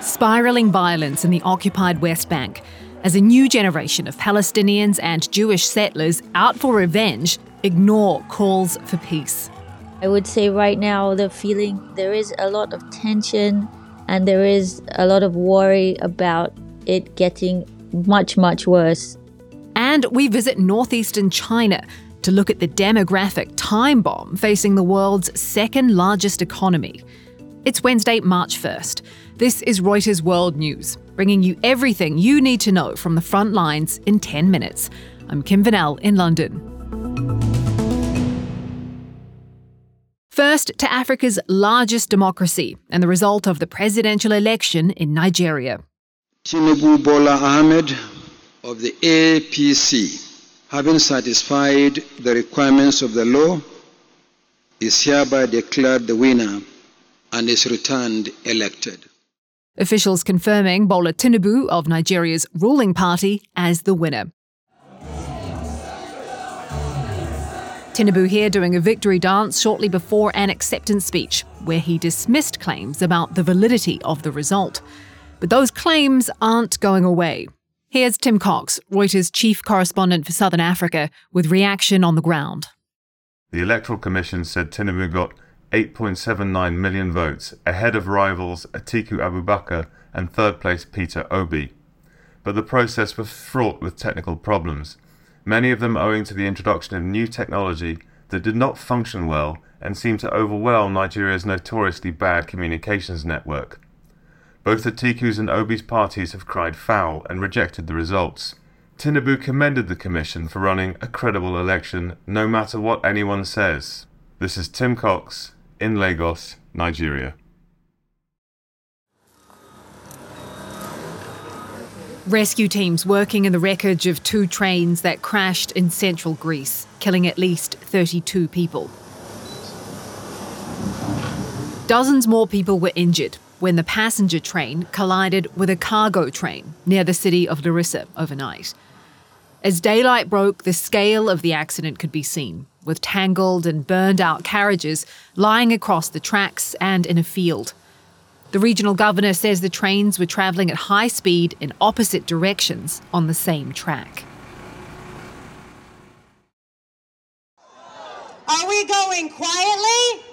spiraling violence in the occupied West Bank as a new generation of Palestinians and Jewish settlers out for revenge ignore calls for peace. I would say right now the feeling there is a lot of tension and there is a lot of worry about it getting much, much worse. And we visit northeastern China to look at the demographic time bomb facing the world's second largest economy. It's Wednesday, March 1st. This is Reuters World News, bringing you everything you need to know from the front lines in 10 minutes. I'm Kim Vanell in London. First to Africa's largest democracy and the result of the presidential election in Nigeria. Tinubu Bola Ahmed of the APC, having satisfied the requirements of the law, is hereby declared the winner and is returned elected. Officials confirming Bola Tinubu of Nigeria's ruling party as the winner. Tinubu here doing a victory dance shortly before an acceptance speech, where he dismissed claims about the validity of the result. But those claims aren't going away. Here's Tim Cocks, Reuters chief correspondent for Southern Africa, with reaction on the ground. The Electoral Commission said Tinubu got 8.79 million votes, ahead of rivals Atiku Abubakar and third place Peter Obi. But the process was fraught with technical problems, many of them owing to the introduction of new technology that did not function well and seemed to overwhelm Nigeria's notoriously bad communications network. Both Atiku's and Obi's parties have cried foul and rejected the results. Tinubu commended the Commission for running a credible election, no matter what anyone says. This is Tim Cocks in Lagos, Nigeria. Rescue teams working in the wreckage of two trains that crashed in central Greece, killing at least 32 people. Dozens more people were injured when the passenger train collided with a cargo train near the city of Larissa overnight. As daylight broke, the scale of the accident could be seen, with tangled and burned out carriages lying across the tracks and in a field. The regional governor says the trains were travelling at high speed in opposite directions on the same track. Are we going quietly?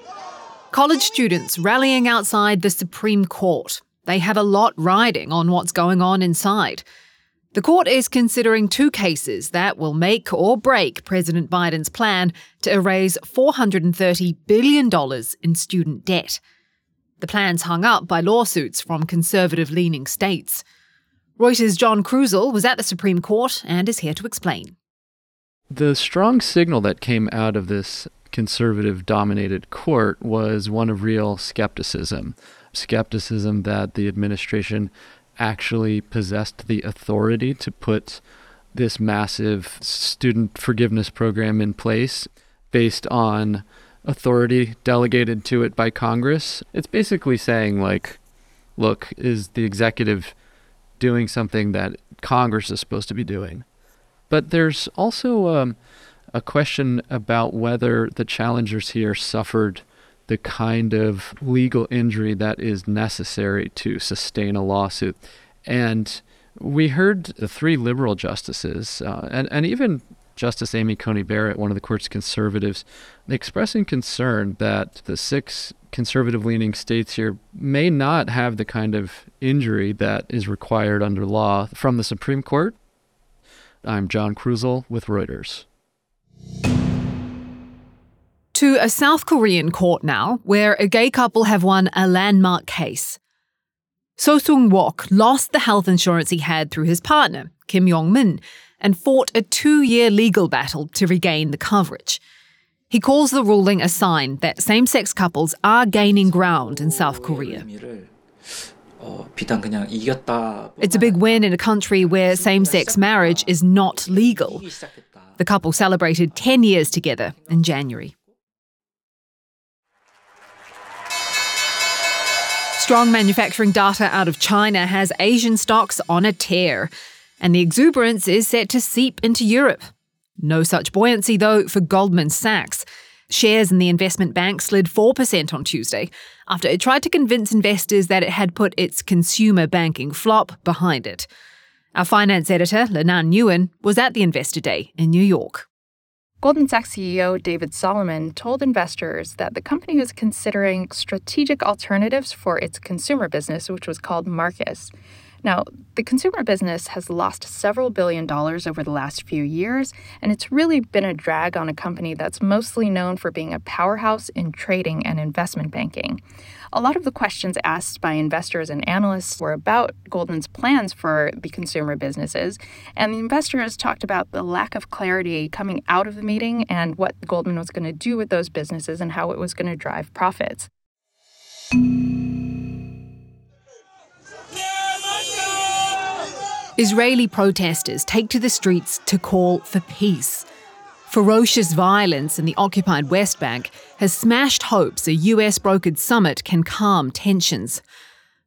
College students rallying outside the Supreme Court. They have a lot riding on what's going on inside. The court is considering two cases that will make or break President Biden's plan to erase $430 billion in student debt. The plan's hung up by lawsuits from conservative leaning states. Reuters' John Kruzel was at the Supreme Court and is here to explain. The strong signal that came out of this conservative dominated court was one of real skepticism. Skepticism that the administration actually possessed the authority to put this massive student forgiveness program in place based on authority delegated to it by Congress. It's basically saying, like, look, is the executive doing something that Congress is supposed to be doing? But there's also um, a question about whether the challengers here suffered the kind of legal injury that is necessary to sustain a lawsuit. And we heard the three liberal justices, uh, and, and even Justice Amy Coney Barrett, one of the court's conservatives, expressing concern that the six conservative leaning states here may not have the kind of injury that is required under law from the Supreme Court. I'm John Kruzel with Reuters. To a South Korean court now, where a gay couple have won a landmark case. So Sung Wok lost the health insurance he had through his partner, Kim Yong Min, and fought a two year legal battle to regain the coverage. He calls the ruling a sign that same sex couples are gaining ground in South Korea. It's a big win in a country where same sex marriage is not legal. The couple celebrated 10 years together in January. Strong manufacturing data out of China has Asian stocks on a tear, and the exuberance is set to seep into Europe. No such buoyancy, though, for Goldman Sachs. Shares in the investment bank slid 4% on Tuesday after it tried to convince investors that it had put its consumer banking flop behind it. Our finance editor, Lananh Nguyen, was at the Investor Day in New York. Goldman Sachs CEO David Solomon told investors that the company was considering strategic alternatives for its consumer business, which was called Marcus. Now, the consumer business has lost several billion dollars over the last few years, and it's really been a drag on a company that's mostly known for being a powerhouse in trading and investment banking. A lot of the questions asked by investors and analysts were about Goldman's plans for the consumer businesses, and the investors talked about the lack of clarity coming out of the meeting and what Goldman was going to do with those businesses and how it was going to drive profits. Israeli protesters take to the streets to call for peace. Ferocious violence in the occupied West Bank has smashed hopes a US brokered summit can calm tensions.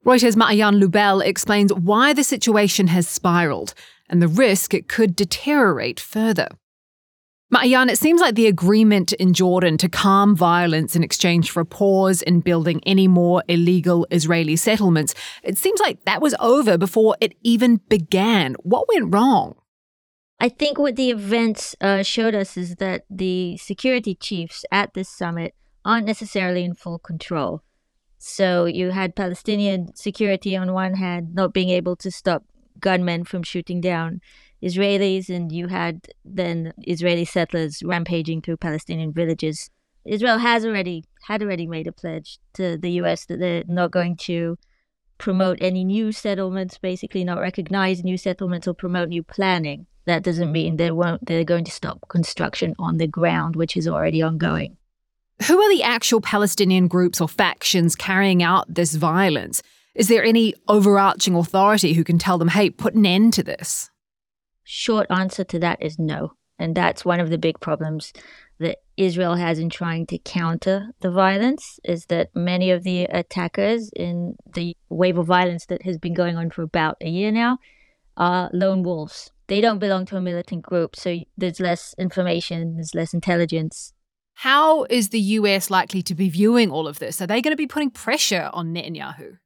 Reuters' Maayan Lubell explains why the situation has spiraled and the risk it could deteriorate further. Maayan, it seems like the agreement in Jordan to calm violence in exchange for a pause in building any more illegal Israeli settlements, it seems like that was over before it even began. What went wrong? I think what the events uh, showed us is that the security chiefs at this summit aren't necessarily in full control. So you had Palestinian security on one hand not being able to stop gunmen from shooting down Israelis, and you had then Israeli settlers rampaging through Palestinian villages. Israel has already had already made a pledge to the U.S. that they're not going to promote any new settlements, basically not recognize new settlements or promote new planning. That doesn't mean they won't. They're going to stop construction on the ground, which is already ongoing. Who are the actual Palestinian groups or factions carrying out this violence? Is there any overarching authority who can tell them, hey, put an end to this? Short answer to that is no. And that's one of the big problems that Israel has in trying to counter the violence is that many of the attackers in the wave of violence that has been going on for about a year now are lone wolves. They don't belong to a militant group, so there's less information, there's less intelligence. How is the US likely to be viewing all of this? Are they going to be putting pressure on Netanyahu?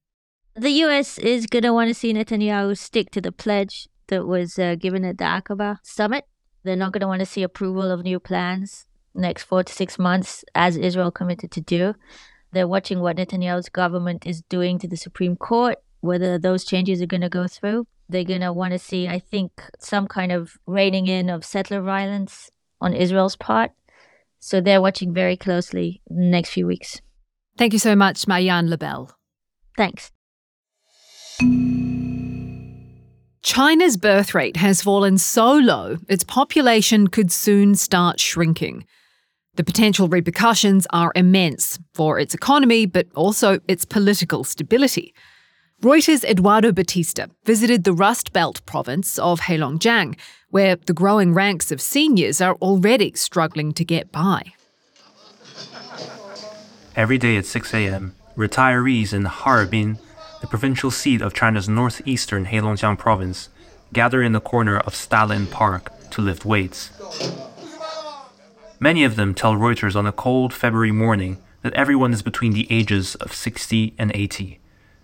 The US is going to want to see Netanyahu stick to the pledge that was uh, given at the Aqaba summit. They're not going to want to see approval of new plans next four to six months, as Israel committed to do. They're watching what Netanyahu's government is doing to the Supreme Court, whether those changes are going to go through. They're going to want to see, I think, some kind of reining in of settler violence on Israel's part. So they're watching very closely the next few weeks. Thank you so much, Maayan Lubell. Thanks. China's birth rate has fallen so low, its population could soon start shrinking. The potential repercussions are immense for its economy, but also its political stability. Reuters' Eduardo Baptista visited the Rust Belt province of Heilongjiang, where the growing ranks of seniors are already struggling to get by. Every day at 6 a.m., retirees in Harbin the provincial seat of China's northeastern Heilongjiang province, gather in the corner of Stalin Park to lift weights. Many of them tell Reuters on a cold February morning that everyone is between the ages of 60 and 80.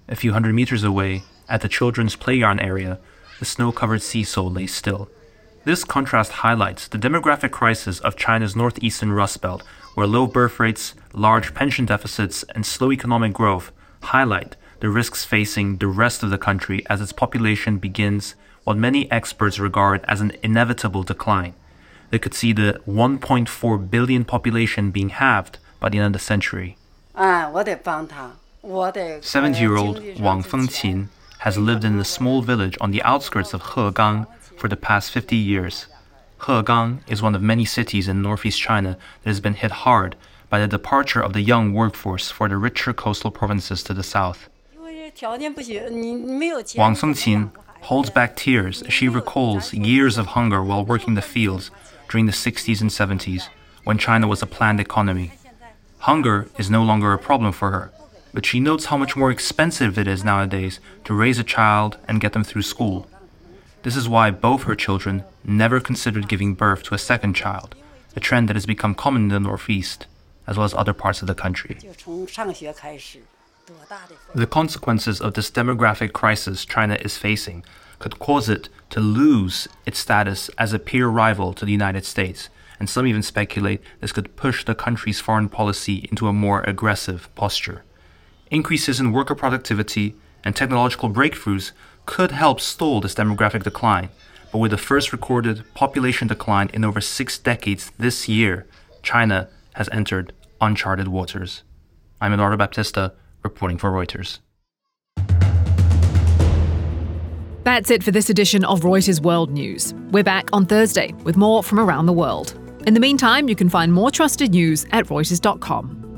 A few hundred meters away, at the children's playground area, the snow covered seesaw lay still. This contrast highlights the demographic crisis of China's northeastern Rust Belt, where low birth rates, large pension deficits, and slow economic growth highlight the risks facing the rest of the country as its population begins what many experts regard as an inevitable decline. They could see the 1.4 billion population being halved by the end of the century. 70-year-old Wang Fengqin has lived in a small village on the outskirts of Hegang for the past 50 years. Hegang is one of many cities in northeast China that has been hit hard by the departure of the young workforce for the richer coastal provinces to the south. Wang Fengqin holds back tears as she recalls years of hunger while working the fields during the 60s and 70s when China was a planned economy. Hunger is no longer a problem for her, but she notes how much more expensive it is nowadays to raise a child and get them through school. This is why both her children never considered giving birth to a second child, a trend that has become common in the Northeast. as well as other parts of the country. The consequences of this demographic crisis China is facing could cause it to lose its status as a peer rival to the United States, and some even speculate this could push the country's foreign policy into a more aggressive posture. Increases in worker productivity and technological breakthroughs could help stall this demographic decline, but with the first recorded population decline in over six decades this year, China has entered uncharted waters. I'm Eduardo Baptista, reporting for Reuters. That's it for this edition of Reuters World News. We're back on Thursday with more from around the world. In the meantime, you can find more trusted news at Reuters.com.